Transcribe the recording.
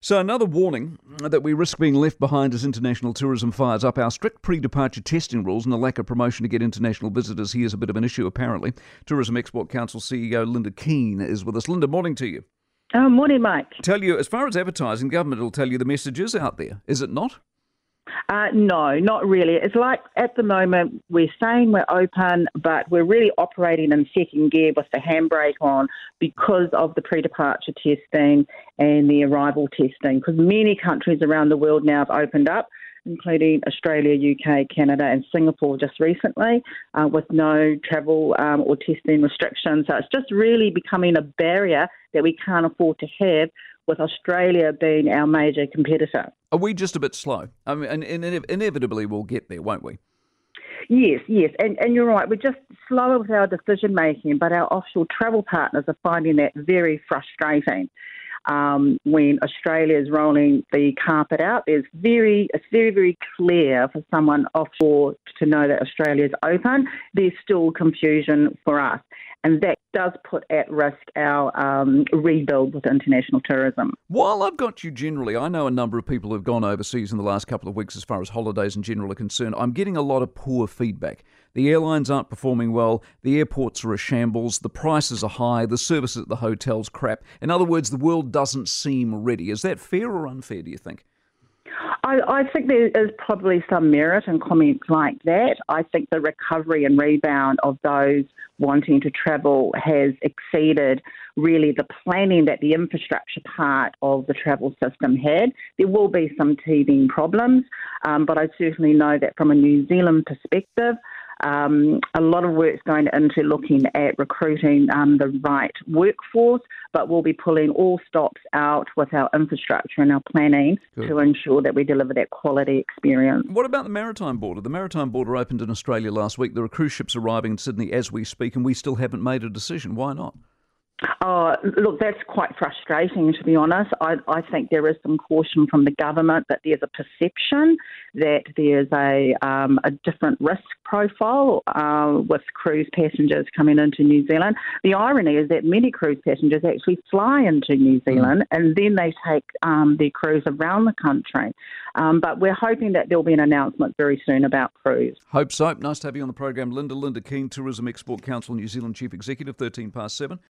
So, another warning that we risk being left behind as international tourism fires up. Our strict pre departure testing rules and the lack of promotion to get international visitors here is a bit of an issue, apparently. Tourism Export Council CEO Lynda Keene is with us. Lynda, morning to you. Oh, morning, Mike. Tell you, as far as advertising, government will tell you the message is out there, is it not? Uh, no, not really. It's like at the moment we're saying we're open, but we're really operating in second gear with the handbrake on because of the pre departure testing and the arrival testing. Because many countries around the world now have opened up, including Australia, UK, Canada, and Singapore just recently, uh, with no travel um, or testing restrictions. So it's just really becoming a barrier that we can't afford to have with Australia being our major competitor. Are we just a bit slow? I mean, and, and inevitably we'll get there, won't we? Yes, yes, and, and you're right. We're just slower with our decision making, but our offshore travel partners are finding that very frustrating. Um, when Australia is rolling the carpet out, there's very it's very very clear for someone offshore to know that Australia is open. There's still confusion for us, and that does put at risk our um, rebuild with international tourism. While I've got you generally, I know a number of people who've gone overseas in the last couple of weeks as far as holidays in general are concerned. I'm getting a lot of poor feedback. The airlines aren't performing well, the airports are a shambles, the prices are high, the services at the hotels crap. In other words, the world doesn't seem ready. Is that fair or unfair, do you think? I, I, think there is probably some merit in comments like that. I think the recovery and rebound of those wanting to travel has exceeded really the planning that the infrastructure part of the travel system had. There will be some teething problems, um, but I certainly know that from a New Zealand perspective, um, a lot of work's going into looking at recruiting um, the right workforce, but we'll be pulling all stops out with our infrastructure and our planning Good. to ensure that we deliver that quality experience. What about the maritime border? The maritime border opened in Australia last week. There are cruise ships arriving in Sydney as we speak, and we still haven't made a decision. Why not? Oh, look, that's quite frustrating, to be honest. I, I, think there is some caution from the government that there's a perception that there's a, um, a different risk profile uh, with cruise passengers coming into New Zealand. The irony is that many cruise passengers actually fly into New hmm. Zealand and then they take um, their cruise around the country. Um, but we're hoping that there'll be an announcement very soon about cruise. Hope so. Nice to have you on the program, Lynda. Lynda Keene, Tourism Export Council New Zealand Chief Executive, 13 past 7.